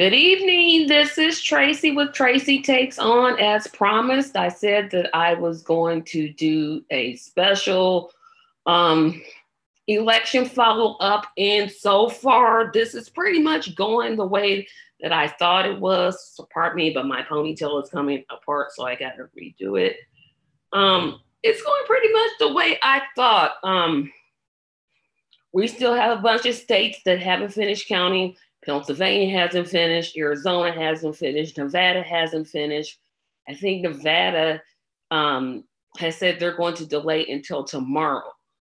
Good evening. This is Tracy with Tracy Takes On. As promised, I said that I was going to do a special um, election follow up. And so far, this is pretty much going the way that I thought it was. So pardon me, but my ponytail is coming apart, so I got to redo it. Um, it's going pretty much the way I thought. Um, we still have a bunch of states that haven't finished counting. Pennsylvania hasn't finished. Arizona hasn't finished. Nevada hasn't finished. I think Nevada um, has said they're going to delay until tomorrow.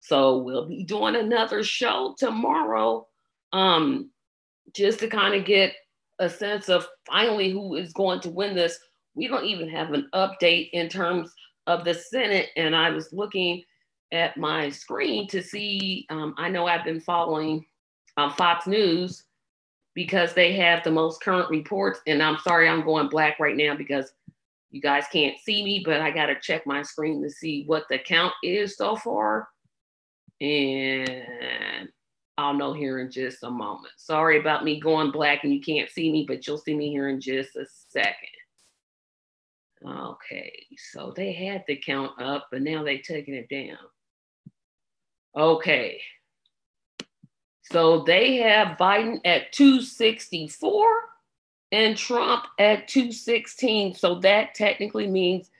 So we'll be doing another show tomorrow um, just to kind of get a sense of finally who is going to win this. We don't even have an update in terms of the Senate. And I was looking at my screen to see, um, I know I've been following um, Fox News because they have the most current reports. And I'm sorry, I'm going black right now because you guys can't see me, but I got to check my screen to see what the count is so far. And I'll know here in just a moment. Sorry about me going black and you can't see me, but you'll see me here in just a second. Okay, so they had the count up, but now they're taking it down. Okay, so they have Biden at 264 and Trump at 216. So that technically means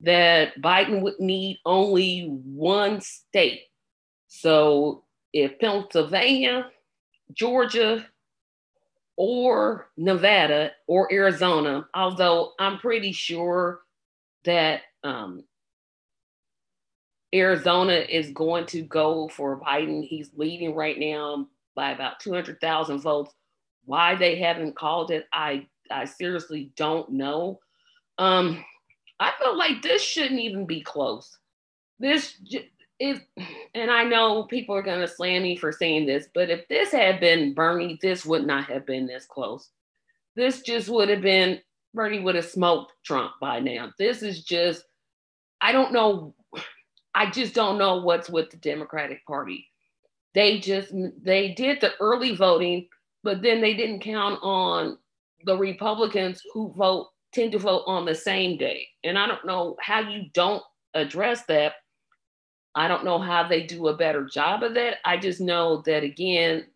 that Biden would need only one state. So if Pennsylvania, Georgia, or Nevada or Arizona, although I'm pretty sure that um, Arizona is going to go for Biden. He's leading right now by about 200,000 votes. Why they haven't called it, I, I seriously don't know. Um, I feel like this shouldn't even be close. This is, and I know people are going to slam me for saying this, but if this had been Bernie, this would not have been this close. This just would have been, Bernie would have smoked Trump by now. This is just, I don't know I just don't know what's with the Democratic Party. They just they did the early voting, but then they didn't count on the Republicans who vote tend to vote on the same day. And I don't know how you don't address that. I don't know how they do a better job of that. I just know that again,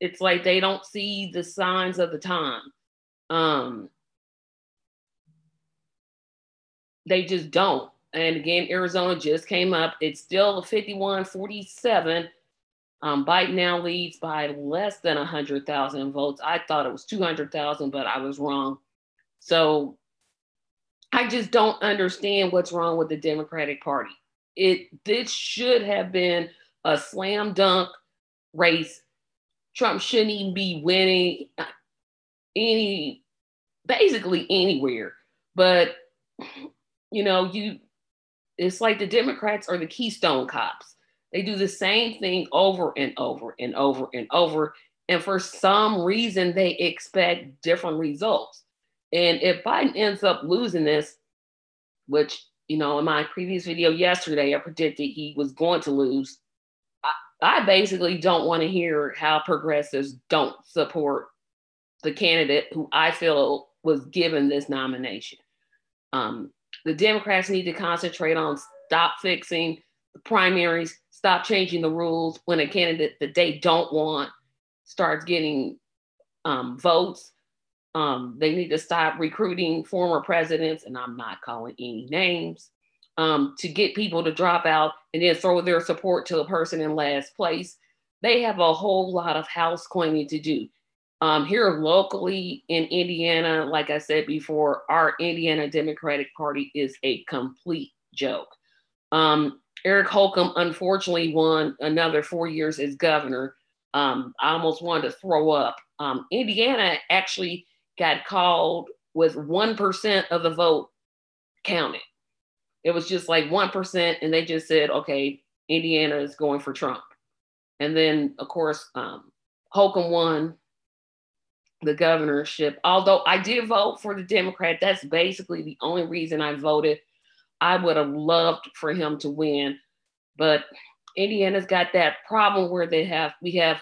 it's like they don't see the signs of the time. Um, they just don't. And again, Arizona just came up. It's still 51 47. Um, Biden now leads by less than 100,000 votes. I thought it was 200,000, but I was wrong. So I just don't understand what's wrong with the Democratic Party. It this should have been a slam dunk race. Trump shouldn't even be winning any basically anywhere. But you know, you it's like the Democrats are the Keystone cops. They do the same thing over and over and over and over. And for some reason, they expect different results. And if Biden ends up losing this, which, you know, in my previous video yesterday, I predicted he was going to lose, I, I basically don't want to hear how progressives don't support the candidate who I feel was given this nomination. Um, the Democrats need to concentrate on stop fixing the primaries, stop changing the rules when a candidate that they don't want starts getting um, votes. Um, they need to stop recruiting former presidents, and I'm not calling any names, um, to get people to drop out and then throw their support to a person in last place. They have a whole lot of house cleaning to do. Um, here locally in Indiana, like I said before, our Indiana Democratic Party is a complete joke. Um, Eric Holcomb unfortunately won another four years as governor. Um, I almost wanted to throw up. Um, Indiana actually got called with 1% of the vote counted. It was just like 1%, and they just said, okay, Indiana is going for Trump. And then, of course, um, Holcomb won the governorship. Although I did vote for the Democrat, that's basically the only reason I voted. I would have loved for him to win, but Indiana's got that problem where they have we have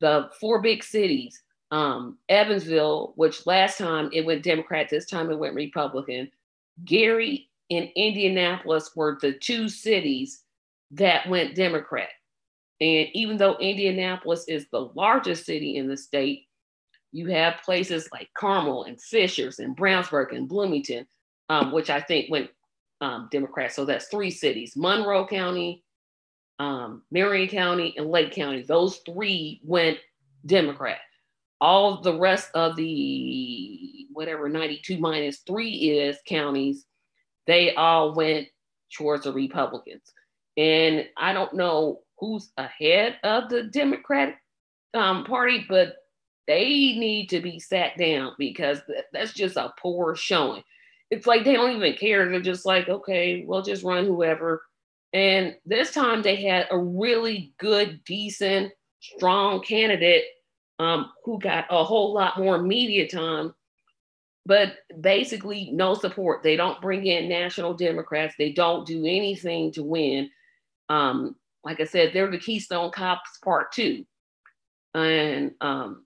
the four big cities. um, Evansville, which last time it went Democrat, this time it went Republican. Gary and Indianapolis were the two cities that went Democrat. And even though Indianapolis is the largest city in the state, you have places like Carmel and Fishers and Brownsburg and Bloomington, um, which I think went um, Democrat. So that's three cities Monroe County, um, Marion County, and Lake County. Those three went Democrat. All the rest of the whatever 92 minus three is counties, they all went towards the Republicans. And I don't know who's ahead of the Democratic um, Party, but they need to be sat down because that's just a poor showing. It's like they don't even care. They're just like, okay, we'll just run whoever. And this time they had a really good, decent, strong candidate um, who got a whole lot more media time, but basically no support. They don't bring in national Democrats. They don't do anything to win. Um, like I said, they're the Keystone Cops Part Two, and um,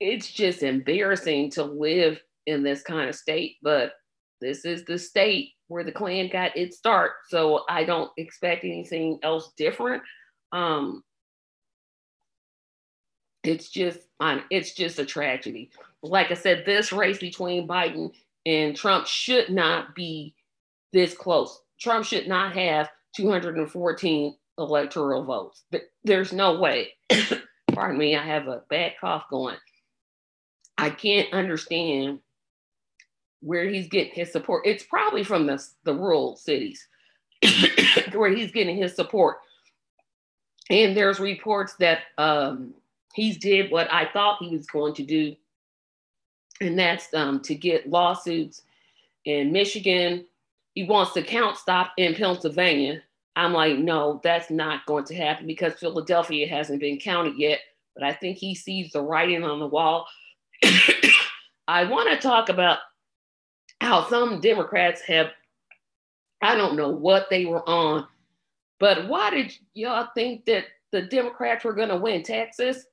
it's just embarrassing to live in this kind of state. But this is the state where the Klan got its start, so I don't expect anything else different. Um, it's just it's just a tragedy. Like I said, this race between Biden and Trump should not be this close. Trump should not have 214 electoral votes. There's no way. Pardon me, I have a bad cough going. I can't understand where he's getting his support. It's probably from the, the rural cities where he's getting his support. And there's reports that um, he's did what I thought he was going to do, and that's um, to get lawsuits in Michigan. He wants to count stop in Pennsylvania I'm like, no, that's not going to happen because Philadelphia hasn't been counted yet. But I think he sees the writing on the wall. I want to talk about how some Democrats have, I don't know what they were on, but why did y'all think that the Democrats were going to win Texas?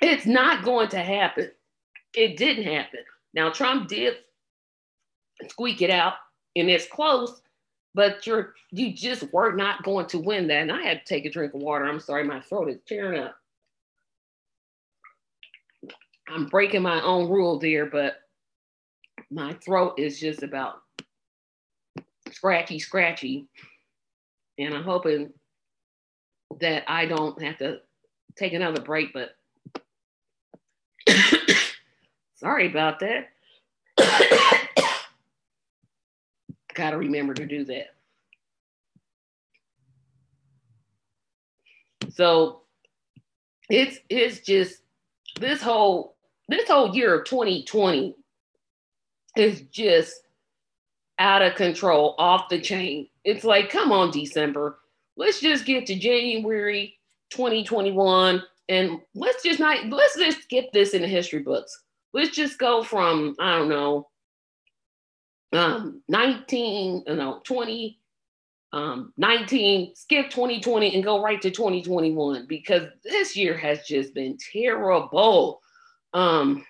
It's not going to happen. It didn't happen. Now, Trump did squeak it out, and it's close, but you're you just were not going to win that. And I had to take a drink of water. I'm sorry, my throat is tearing up. I'm breaking my own rule there, but my throat is just about scratchy, scratchy. And I'm hoping that I don't have to take another break, but sorry about that. Got to remember to do that. So it's it's just this whole this whole year of 2020 is just out of control, off the chain. It's like, come on, December. Let's just get to January 2021 and let's just not let's just get this in the history books. Let's just go from, I don't know, um, 19, no, 20, um, 19, skip 2020 and go right to 2021 because this year has just been terrible. Um,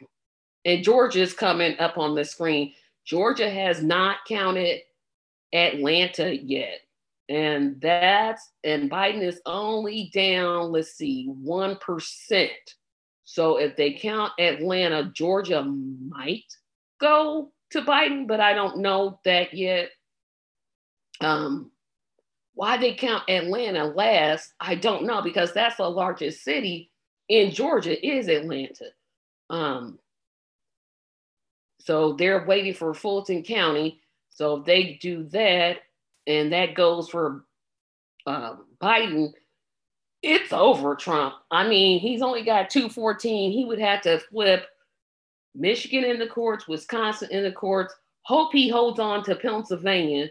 and Georgia's coming up on the screen. Georgia has not counted Atlanta yet. And that's, and Biden is only down, let's see, 1%. So if they count Atlanta, Georgia might go to Biden, but I don't know that yet. Um, why they count Atlanta last, I don't know because that's the largest city in Georgia is Atlanta. Um, so they're waiting for Fulton County. So if they do that, and that goes for uh, Biden, it's over Trump. I mean, he's only got 214. He would have to flip Michigan in the courts, Wisconsin in the courts. Hope he holds on to Pennsylvania,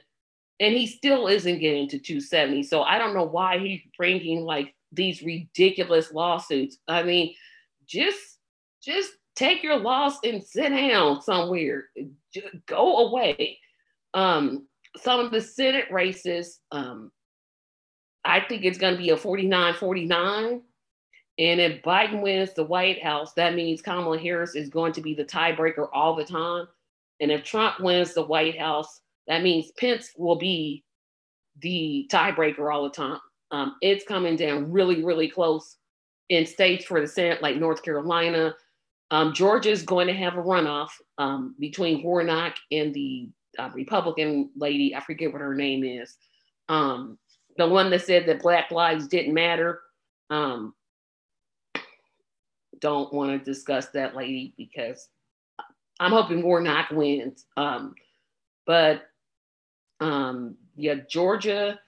and he still isn't getting to 270. So I don't know why he's bringing like these ridiculous lawsuits. I mean, just just take your loss and sit down somewhere. Just go away. Um, some of the Senate races, um, I think it's going to be a 49 49. And if Biden wins the White House, that means Kamala Harris is going to be the tiebreaker all the time. And if Trump wins the White House, that means Pence will be the tiebreaker all the time. Um, it's coming down really, really close in states for the Senate, like North Carolina. Um, Georgia is going to have a runoff um, between Warnock and the uh, Republican lady. I forget what her name is. Um, the one that said that Black lives didn't matter. Um, don't want to discuss that lady because I'm hoping Warnock wins. Um, but um, yeah, Georgia,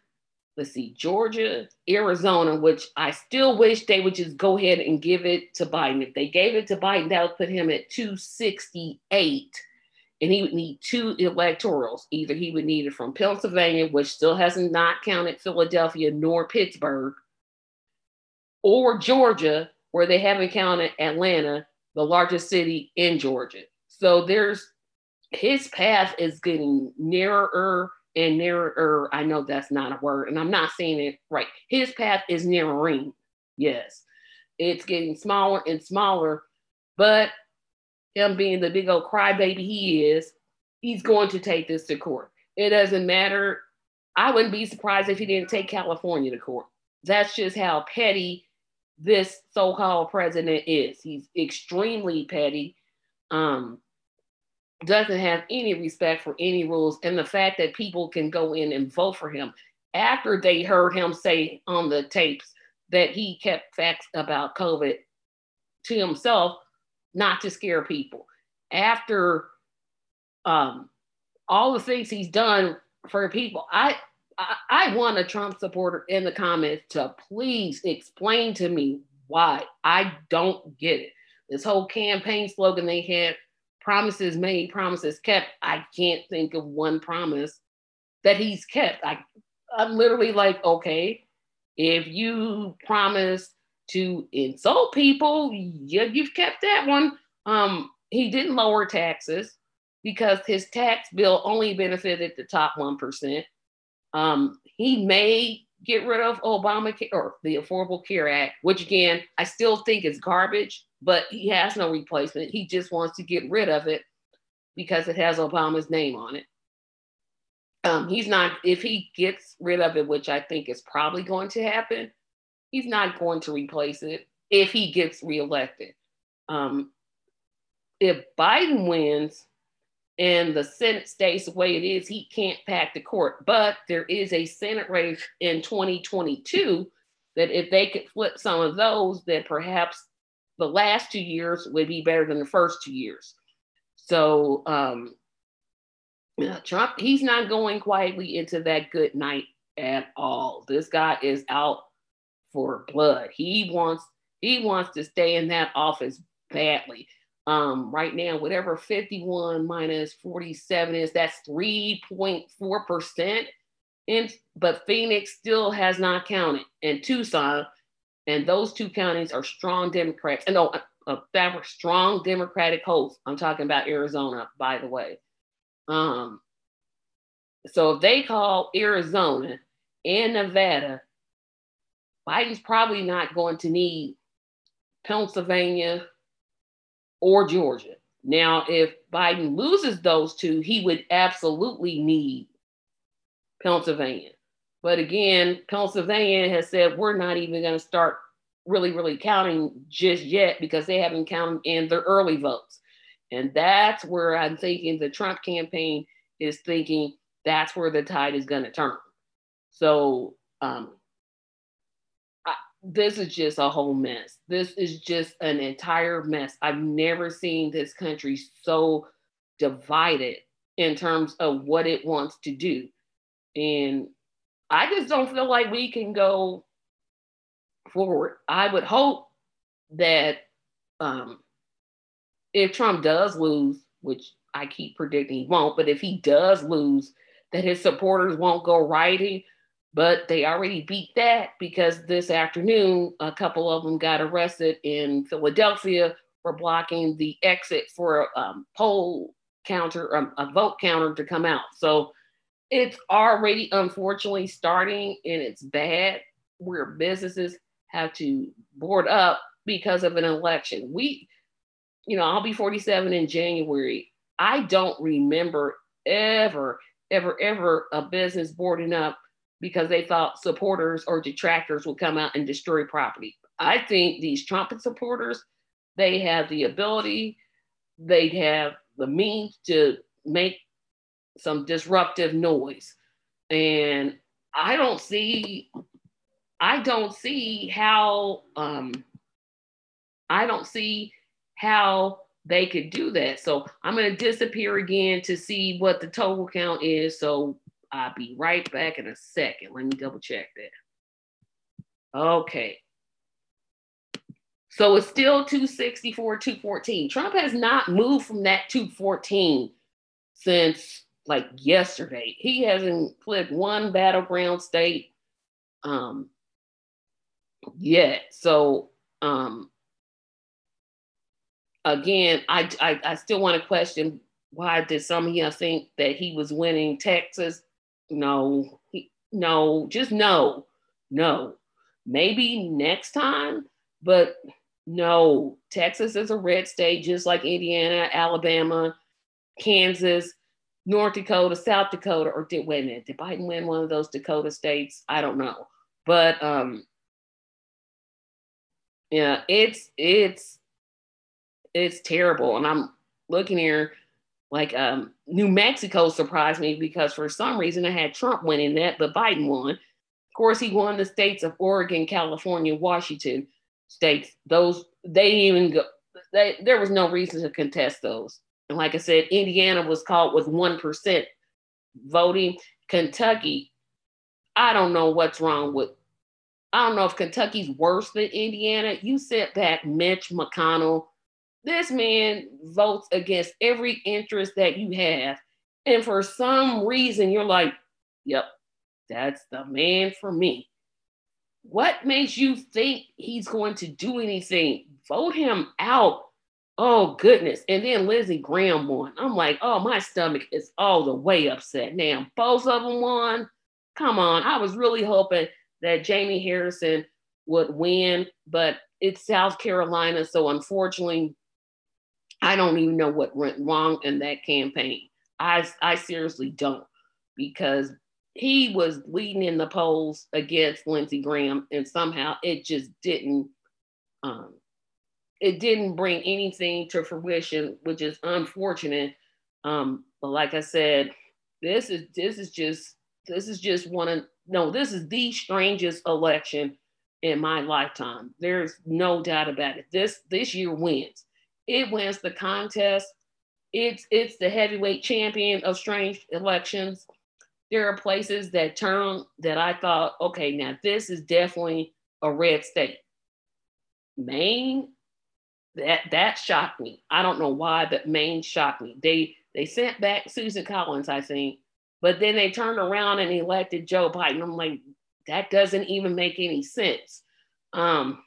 let's see, Georgia, Arizona, which I still wish they would just go ahead and give it to Biden. If they gave it to Biden, that would put him at 268. And he would need two electorals. Either he would need it from Pennsylvania, which still hasn't not counted Philadelphia nor Pittsburgh, or Georgia, where they haven't counted Atlanta, the largest city in Georgia. So there's his path is getting nearer and nearer. I know that's not a word, and I'm not saying it right. His path is narrowing. Yes, it's getting smaller and smaller, but him being the big old crybaby he is, he's going to take this to court. It doesn't matter. I wouldn't be surprised if he didn't take California to court. That's just how petty this so-called president is. He's extremely petty. Um, doesn't have any respect for any rules. And the fact that people can go in and vote for him after they heard him say on the tapes that he kept facts about COVID to himself, not to scare people. After um, all the things he's done for people, I, I I want a Trump supporter in the comments to please explain to me why. I don't get it. This whole campaign slogan they had promises made, promises kept. I can't think of one promise that he's kept. I, I'm literally like, okay, if you promise to insult people, yeah, you've kept that one. Um, he didn't lower taxes because his tax bill only benefited the top 1%. Um, he may get rid of Obamacare or the Affordable Care Act, which again, I still think is garbage but he has no replacement. He just wants to get rid of it because it has Obama's name on it. Um, he's not, if he gets rid of it, which I think is probably going to happen, he's not going to replace it if he gets reelected. Um, if Biden wins and the Senate stays the way it is, he can't pack the court. But there is a Senate race in 2022 that if they could flip some of those, that perhaps the last two years would be better than the first two years. So um, Trump, he's not going quietly into that good night at all. This guy is out for blood. He wants he wants to stay in that office badly. Um, right now, whatever 51 minus 47 is, that's 3.4%. And but Phoenix still has not counted. And Tucson, and those two counties are strong Democrats. And no, uh, that were strong Democratic hosts. I'm talking about Arizona, by the way. Um, so if they call Arizona and Nevada, Biden's probably not going to need Pennsylvania or Georgia. Now, if Biden loses those two, he would absolutely need Pennsylvania. But again, Pennsylvania has said we're not even going to start really, really counting just yet because they haven't counted in their early votes. And that's where I'm thinking the Trump campaign is thinking that's where the tide is going to turn. So um, I, this is just a whole mess. This is just an entire mess. I've never seen this country so divided in terms of what it wants to do. And I just don't feel like we can go forward. I would hope that um, if Trump does lose, which I keep predicting he won't, but if he does lose, that his supporters won't go rioting. But they already beat that because this afternoon, a couple of them got arrested in Philadelphia for blocking the exit for a um, poll counter, um, a vote counter to come out. So it's already unfortunately starting and it's bad where businesses have to board up because of an election. We, you know, I'll be 47 in January. I don't remember ever, ever, ever a business boarding up because they thought supporters or detractors would come out and destroy property. I think these Trump supporters, they have the ability, they have the means to make some disruptive noise. And I don't see, I don't see how, um, I don't see how they could do that. So I'm going to disappear again to see what the total count is. So I'll be right back in a second. Let me double check that. Okay. So it's still 264, 214. Trump has not moved from that 214 since like yesterday. He hasn't flipped one battleground state um yet. So um again, I I, I still want to question why did some of you think that he was winning Texas? No, he, no, just no, no. Maybe next time, but no. Texas is a red state, just like Indiana, Alabama, Kansas. North Dakota, South Dakota, or did wait a minute, did Biden win one of those Dakota states? I don't know. But um yeah, it's it's it's terrible. And I'm looking here like um New Mexico surprised me because for some reason I had Trump winning that, but Biden won. Of course, he won the states of Oregon, California, Washington states. Those they even go. They, there was no reason to contest those. Like I said, Indiana was caught with 1% voting. Kentucky, I don't know what's wrong with, I don't know if Kentucky's worse than Indiana. You sit back Mitch McConnell. This man votes against every interest that you have. And for some reason, you're like, yep, that's the man for me. What makes you think he's going to do anything? Vote him out. Oh goodness. And then Lindsey Graham won. I'm like, oh, my stomach is all the way upset. Now, both of them won. Come on. I was really hoping that Jamie Harrison would win, but it's South Carolina. So unfortunately, I don't even know what went wrong in that campaign. I, I seriously don't because he was leading in the polls against Lindsey Graham, and somehow it just didn't um, it didn't bring anything to fruition, which is unfortunate. Um, but like I said, this is this is just this is just one of no, this is the strangest election in my lifetime. There's no doubt about it. This this year wins. It wins the contest. It's it's the heavyweight champion of strange elections. There are places that turn that I thought, okay, now this is definitely a red state. Maine that that shocked me. I don't know why, but Maine shocked me. They they sent back Susan Collins, I think, but then they turned around and elected Joe Biden. I'm like, that doesn't even make any sense. Um,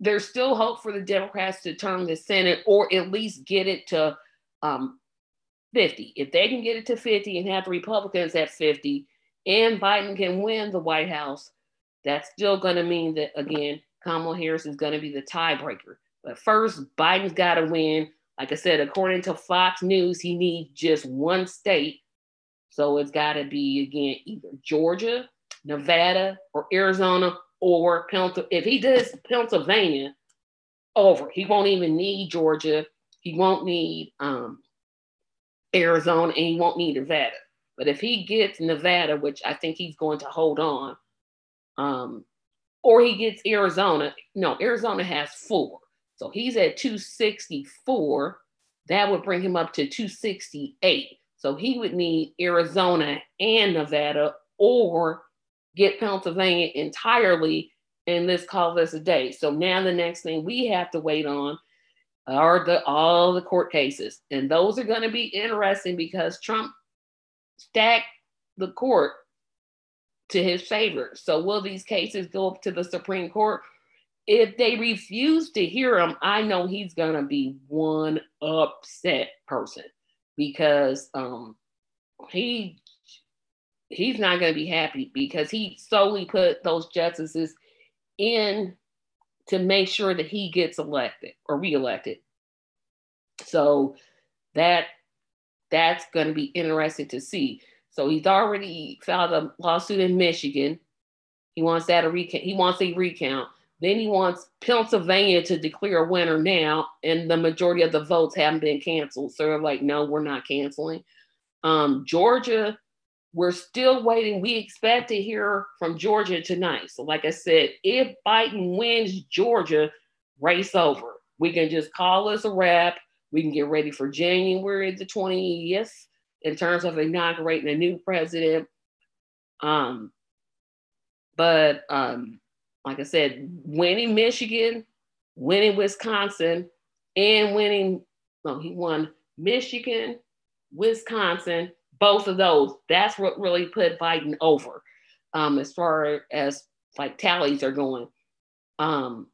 there's still hope for the Democrats to turn the Senate or at least get it to um, 50. If they can get it to 50 and have the Republicans at 50 and Biden can win the White House, that's still going to mean that, again, Kamala Harris is going to be the tiebreaker. But first, Biden's got to win. Like I said, according to Fox News, he needs just one state. So it's got to be, again, either Georgia, Nevada, or Arizona, or Pennsylvania. If he does Pennsylvania, over. He won't even need Georgia. He won't need um, Arizona, and he won't need Nevada. But if he gets Nevada, which I think he's going to hold on, um, or he gets Arizona, no, Arizona has four. So he's at 264. That would bring him up to 268. So he would need Arizona and Nevada or get Pennsylvania entirely and let's call this a day. So now the next thing we have to wait on are the all the court cases. And those are going to be interesting because Trump stacked the court to his favor. So will these cases go up to the Supreme Court if they refuse to hear him, I know he's gonna be one upset person because um he he's not gonna be happy because he solely put those justices in to make sure that he gets elected or reelected. So that that's to be interesting to see. So he's already filed a lawsuit in Michigan. He wants that a recount. He wants a recount. Then he wants Pennsylvania to declare a winner now, and the majority of the votes haven't been canceled. So they're like, no, we're not canceling. Um, Georgia, we're still waiting. We expect to hear from Georgia tonight. So, like I said, if Biden wins Georgia, race over. We can just call this a wrap. We can get ready for January the 20th in terms of inaugurating a new president. Um, but um, like I said, winning Michigan, winning Wisconsin, and winning, no, he won Michigan, Wisconsin, both of those. That's what really put Biden over um, as far as like tallies are going. Um,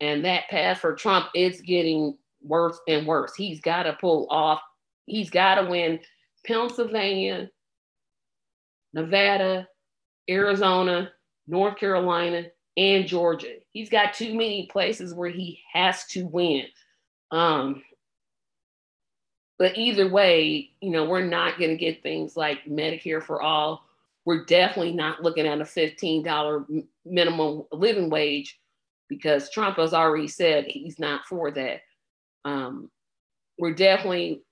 and that path for Trump is getting worse and worse. He's got to pull off, he's got to win Pennsylvania, Nevada, Arizona, North Carolina, and Georgia. He's got too many places where he has to win. Um, but either way, you know, we're not going to get things like Medicare for all. We're definitely not looking at a $15 minimum living wage because Trump has already said he's not for that. Um, we're definitely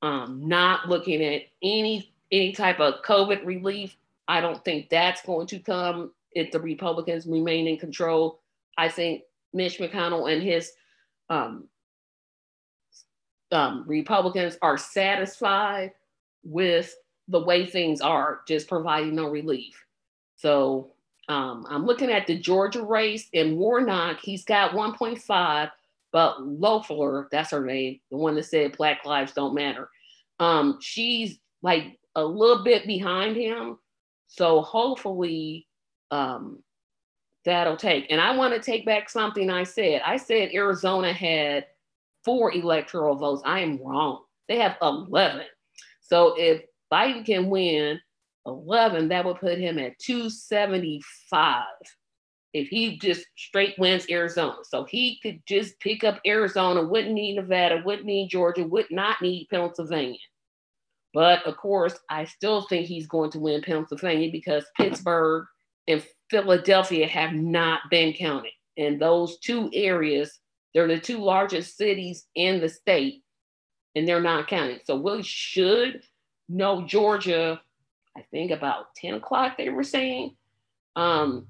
um, not looking at any any type of COVID relief. I don't think that's going to come if the Republicans remain in control. I think Mitch McConnell and his um, um, Republicans are satisfied with the way things are, just providing no relief. So um, I'm looking at the Georgia race in Warnock. He's got 1.5, but Loeffler, that's her name, the one that said Black Lives Don't Matter. Um, she's like a little bit behind him. So hopefully um, that'll take. And I want to take back something I said. I said Arizona had four electoral votes. I am wrong. They have 11. So if Biden can win 11, that would put him at 275 if he just straight wins Arizona. So he could just pick up Arizona, wouldn't need Nevada, wouldn't need Georgia, would not need Pennsylvania. But of course, I still think he's going to win Pennsylvania because Pittsburgh and Philadelphia have not been counted. And those two areas, they're the two largest cities in the state, and they're not counted. So we should know Georgia, I think about 10 o'clock, they were saying. Um,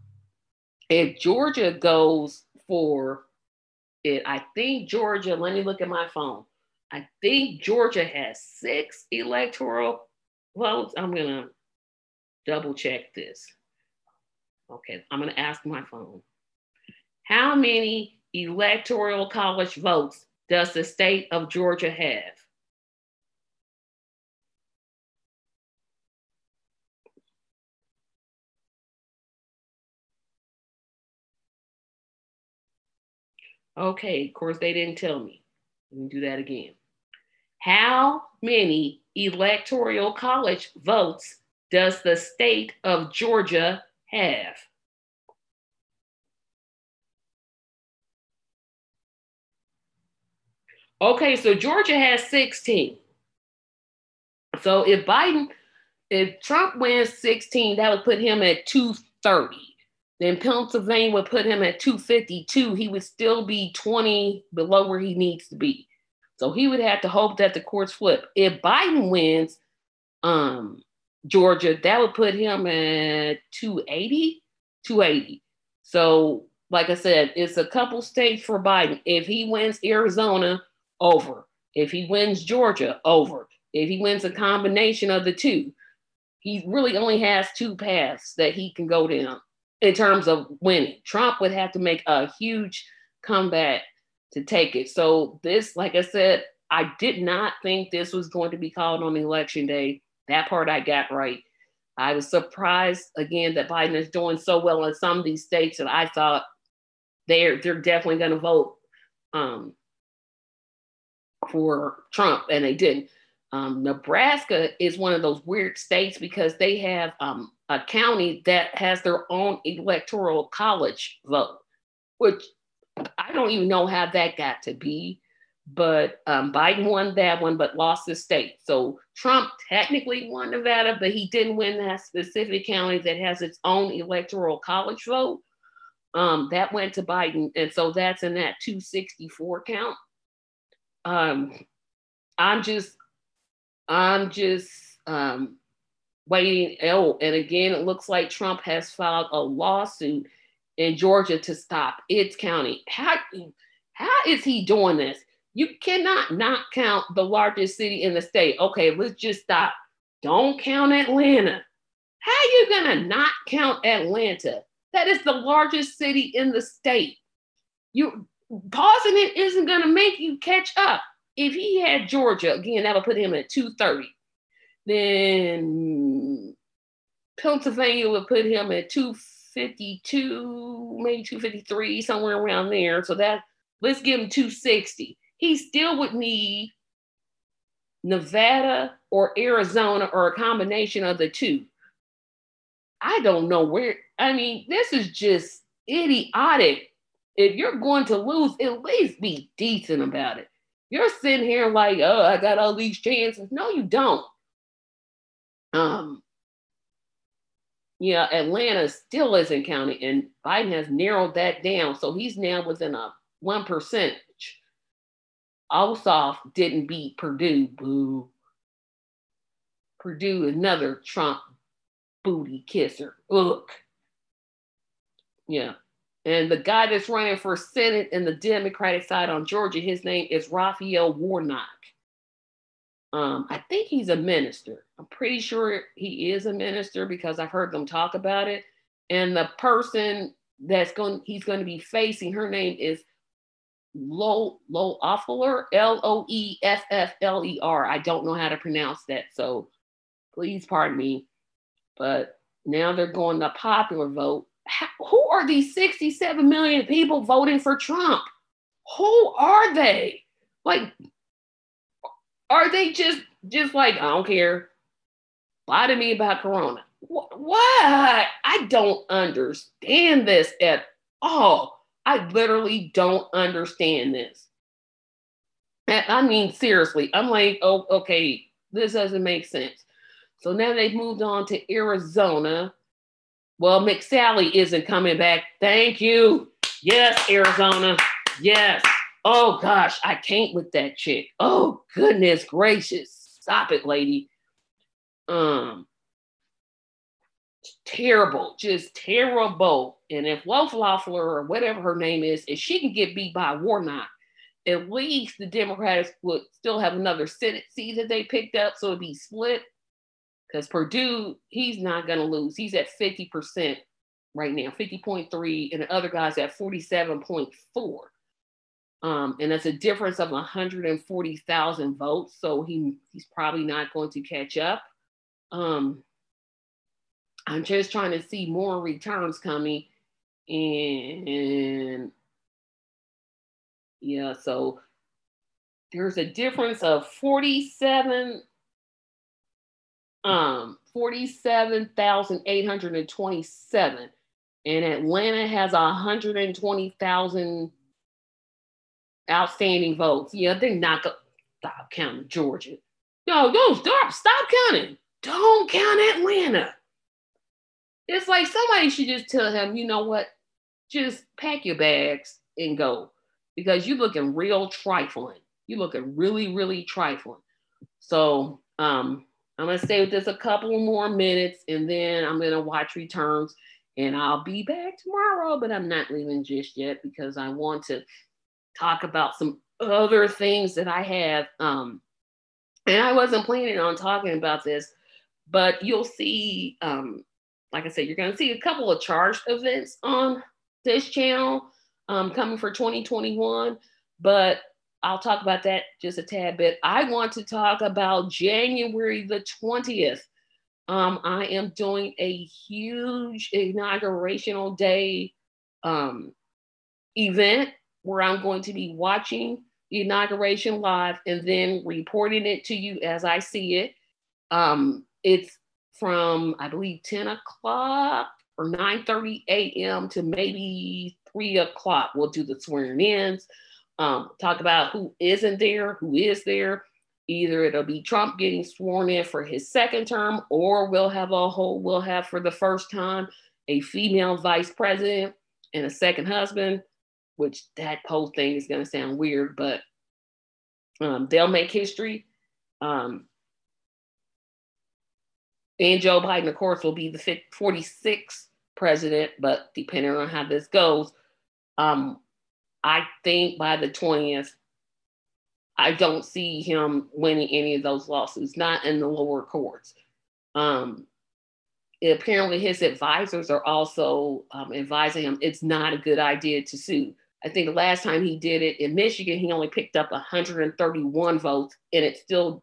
if Georgia goes for it, I think Georgia, let me look at my phone. I think Georgia has six electoral votes. I'm going to double check this. Okay, I'm going to ask my phone. How many electoral college votes does the state of Georgia have? Okay, of course, they didn't tell me. Let me do that again. How many electoral college votes does the state of Georgia have? Okay, so Georgia has 16. So if Biden, if Trump wins 16, that would put him at 230. Then Pennsylvania would put him at 252. He would still be 20 below where he needs to be. So he would have to hope that the courts flip. If Biden wins um, Georgia, that would put him at 280, 280. So, like I said, it's a couple states for Biden. If he wins Arizona, over. If he wins Georgia, over. If he wins a combination of the two, he really only has two paths that he can go down in terms of winning. Trump would have to make a huge comeback to take it. So this, like I said, I did not think this was going to be called on election day. That part I got right. I was surprised again that Biden is doing so well in some of these states that I thought they're they're definitely going to vote um, for Trump, and they didn't. Um, Nebraska is one of those weird states because they have um, a county that has their own electoral college vote, which I don't even know how that got to be. But um, Biden won that one, but lost the state. So Trump technically won Nevada, but he didn't win that specific county that has its own electoral college vote. Um, that went to Biden, and so that's in that 264 count. Um, I'm just, I'm just um, waiting. Oh, and again, it looks like Trump has filed a lawsuit in Georgia to stop its county. How, how is he doing this? You cannot not count the largest city in the state. Okay, let's just stop. Don't count Atlanta. How are you gonna not count Atlanta? That is the largest city in the state. You pausing it isn't gonna make you catch up. If he had Georgia, again, that would put him at 230. Then Pennsylvania would put him at 252, maybe 253, somewhere around there. So that let's give him 260. He still would need Nevada or Arizona or a combination of the two. I don't know where, I mean, this is just idiotic. If you're going to lose, at least be decent about it. You're sitting here like, oh, I got all these chances. No, you don't. Um, yeah, Atlanta still isn't counting, and Biden has narrowed that down. So he's now within a one percent. Ossoff didn't beat Perdue. Boo. Perdue, another Trump booty kisser. Look. Yeah. And the guy that's running for Senate in the Democratic side on Georgia, his name is Raphael Warnock. Um, I think he's a minister. I'm pretty sure he is a minister because I've heard them talk about it. And the person that's going he's going to be facing, her name is Lo Lo Offler, L O E F F L E R. I don't know how to pronounce that, so please pardon me. But now they're going the popular vote. How, who are these 67 million people voting for Trump? Who are they? Like, are they just just like I don't care? Lie to me about Corona. What? I don't understand this at all. I literally don't understand this. I mean, seriously, I'm like, oh, okay, this doesn't make sense. So now they've moved on to Arizona. Well, McSally isn't coming back. Thank you. Yes, Arizona. Yes. Oh gosh, I can't with that chick. Oh goodness gracious. Stop it, lady. Um terrible, just terrible. And if Wolf Loeffler or whatever her name is, if she can get beat by Warnock, at least the Democrats would still have another Senate seat that they picked up, so it'd be split. Because Perdue, he's not going to lose. He's at 50% right now, 50.3, and the other guy's at 47.4. Um, and that's a difference of 140,000 votes. So he, he's probably not going to catch up. Um, I'm just trying to see more returns coming. And yeah, so there's a difference of 47 um 47,827 and Atlanta has 120,000 outstanding votes. Yeah, they're not gonna stop counting Georgia. No, no, stop, stop counting. Don't count Atlanta. It's like somebody should just tell him, you know what? Just pack your bags and go because you're looking real trifling. You're looking really, really trifling. So um, I'm gonna stay with this a couple more minutes and then I'm gonna watch returns and I'll be back tomorrow, but I'm not leaving just yet because I want to talk about some other things that I have. Um, and I wasn't planning on talking about this, but you'll see um, like I said, you're going to see a couple of charged events on this channel um, coming for 2021, but I'll talk about that just a tad bit. I want to talk about January the 20th. Um, I am doing a huge inaugurational day um, event where I'm going to be watching the inauguration live and then reporting it to you as I see it. Um, it's from I believe 10 o'clock or 9 30 a.m. to maybe 3 o'clock. We'll do the swearing ins, um, talk about who isn't there, who is there. Either it'll be Trump getting sworn in for his second term, or we'll have a whole, we'll have for the first time a female vice president and a second husband, which that whole thing is to sound weird, but um, they'll make history. Um, and Joe Biden, of course, will be the 46th president, but depending on how this goes, um, I think by the 20th, I don't see him winning any of those lawsuits, not in the lower courts. Um, apparently, his advisors are also um, advising him it's not a good idea to sue. I think the last time he did it in Michigan, he only picked up 131 votes, and it still,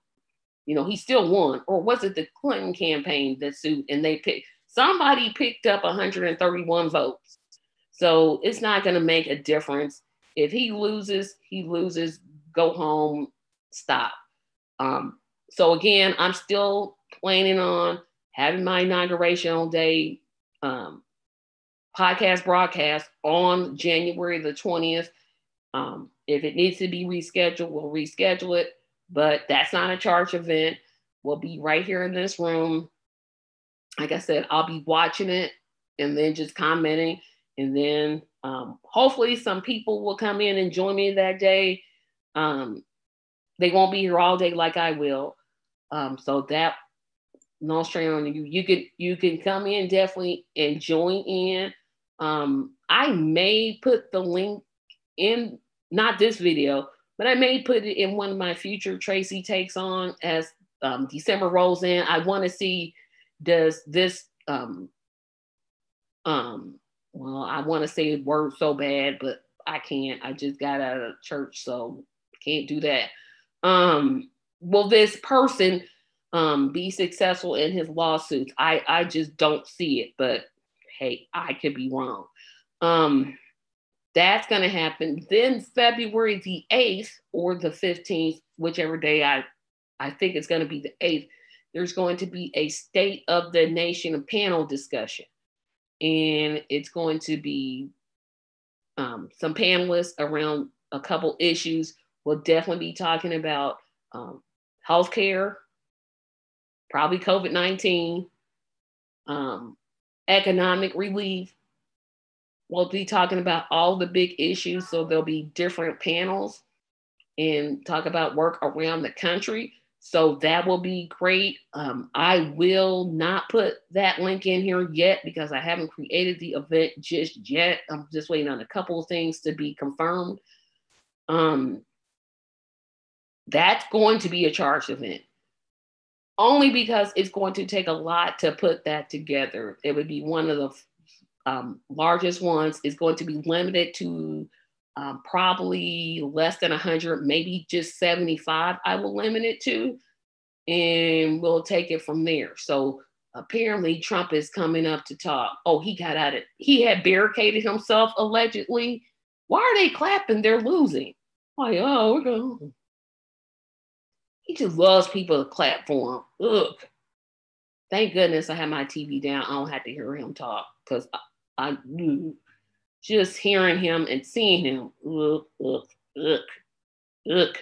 you know, he still won. Or was it the Clinton campaign that sued and they picked? Somebody picked up 131 votes, so it's not going to make a difference. If he loses, he loses. Go home. Stop. Um, so again, I'm still planning on having my inaugurational day um, podcast broadcast on January the 20th. Um, if it needs to be rescheduled, we'll reschedule it, but that's not a charge event. We'll be right here in this room. Like I said, I'll be watching it and then just commenting. And then um, hopefully some people will come in and join me that day. Um, they won't be here all day like I will. Um, so that no strain on you. You can you can come in definitely and join in. Um, I may put the link in not this video, but I may put it in one of my future Tracy takes on as um, December rolls in. I want to see does this um um well I want to say word so bad, but I can't. I just got out of church, so can't do that. Um, will this person um be successful in his lawsuits? I I just don't see it, but hey, I could be wrong. Um, that's going to happen. Then February the 8th or the 15th, whichever day I, I think it's going to be the 8th, there's going to be a State of the Nation panel discussion. And it's going to be um, some panelists around a couple issues. We'll definitely be talking about um, healthcare, probably COVID 19, um, economic relief. We'll be talking about all the big issues. So there'll be different panels and talk about work around the country. So that will be great. Um, I will not put that link in here yet because I haven't created the event just yet. I'm just waiting on a couple of things to be confirmed. Um, that's going to be a charged event only because it's going to take a lot to put that together. It would be one of the um, largest ones. is going to be limited to um, probably less than 100, maybe just 75. I will limit it to, and we'll take it from there. So apparently, Trump is coming up to talk. Oh, he got out of, He had barricaded himself allegedly. Why are they clapping? They're losing. Like, oh, we're going. He just loves people to clap for him. Ugh. Thank goodness I have my TV down. I don't have to hear him talk because I, I just hearing him and seeing him. look, look, look, look.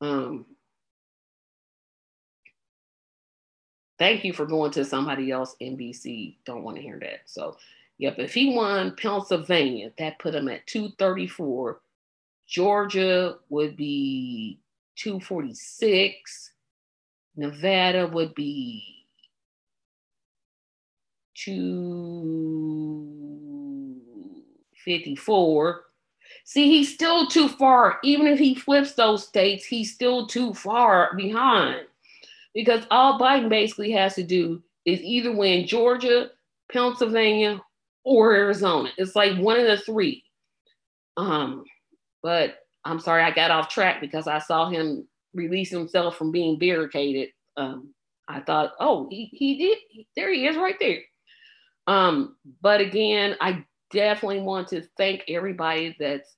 Um, thank you for going to somebody else NBC. Don't want to hear that. So, yep, if he won Pennsylvania, that put him at 234. Georgia would be 246. Nevada would be 254. See, he's still too far. Even if he flips those states, he's still too far behind. Because all Biden basically has to do is either win Georgia, Pennsylvania, or Arizona. It's like one of the three. Um, but I'm sorry I got off track because I saw him release himself from being barricaded. Um, I thought, oh, he, he did. There he is right there. Um, but again, I definitely want to thank everybody that's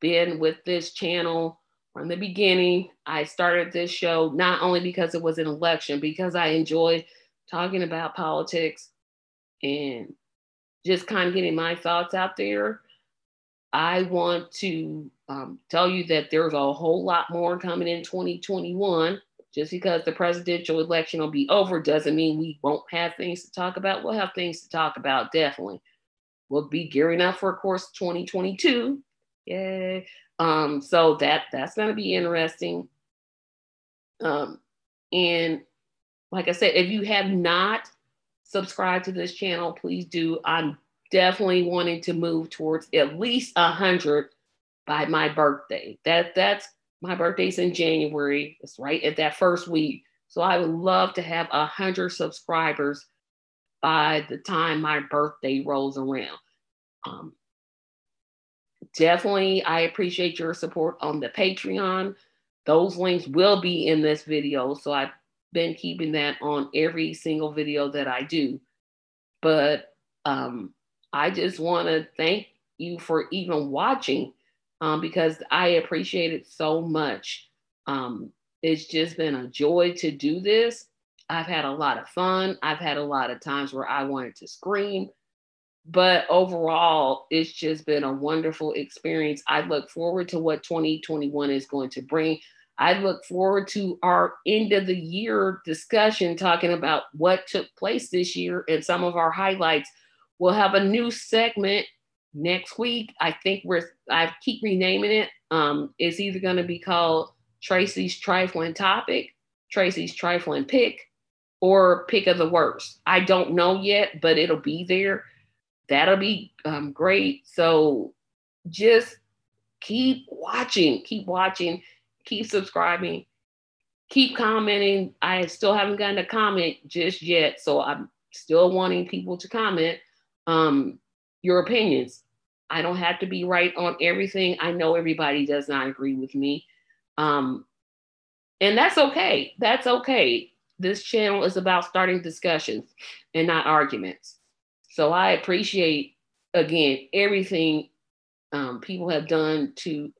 been with this channel from the beginning. I started this show not only because it was an election, because I enjoy talking about politics and just kind of getting my thoughts out there. I want to um, tell you that there's a whole lot more coming in 2021. Just because the presidential election will be over doesn't mean we won't have things to talk about. We'll have things to talk about, definitely. We'll be gearing up for, of course, 2022. Yay. Um, so that that's going to be interesting. Um, and like I said, if you have not subscribed to this channel, please do. I'm definitely wanting to move towards at least a hundred by my birthday. That that's my birthday's in January. It's right at that first week. So I would love to have a hundred subscribers by the time my birthday rolls around. Um, definitely, I appreciate your support on the Patreon. Those links will be in this video. So I've been keeping that on every single video that I do. But um, I just want to thank you for even watching um, because I appreciate it so much. Um, it's just been a joy to do this. I've had a lot of fun. I've had a lot of times where I wanted to scream, but overall, it's just been a wonderful experience. I look forward to what 2021 is going to bring. I look forward to our end of the year discussion talking about what took place this year and some of our highlights. We'll have a new segment next week. I think we're I keep renaming it. Um, it's either going to be called Tracy's trifling topic, Tracy's trifling pick, or pick of the worst. I don't know yet, but it'll be there. That'll be um, great. So just keep watching, keep watching, keep subscribing, keep commenting. I still haven't gotten a comment just yet, so I'm still wanting people to comment um, your opinions. I don't have to be right on everything. I know everybody does not agree with me. Um, and that's okay. That's okay. This channel is about starting discussions and not arguments. So I appreciate, again, everything um, people have done to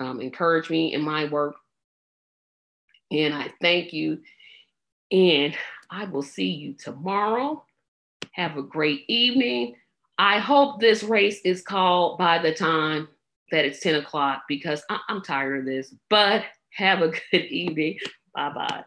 um, encourage me in my work. And I thank you. And I will see you tomorrow. Have a great evening. I hope this race is called by the time that it's 10 o'clock because I- am tired of this. But have a good evening. Bye bye.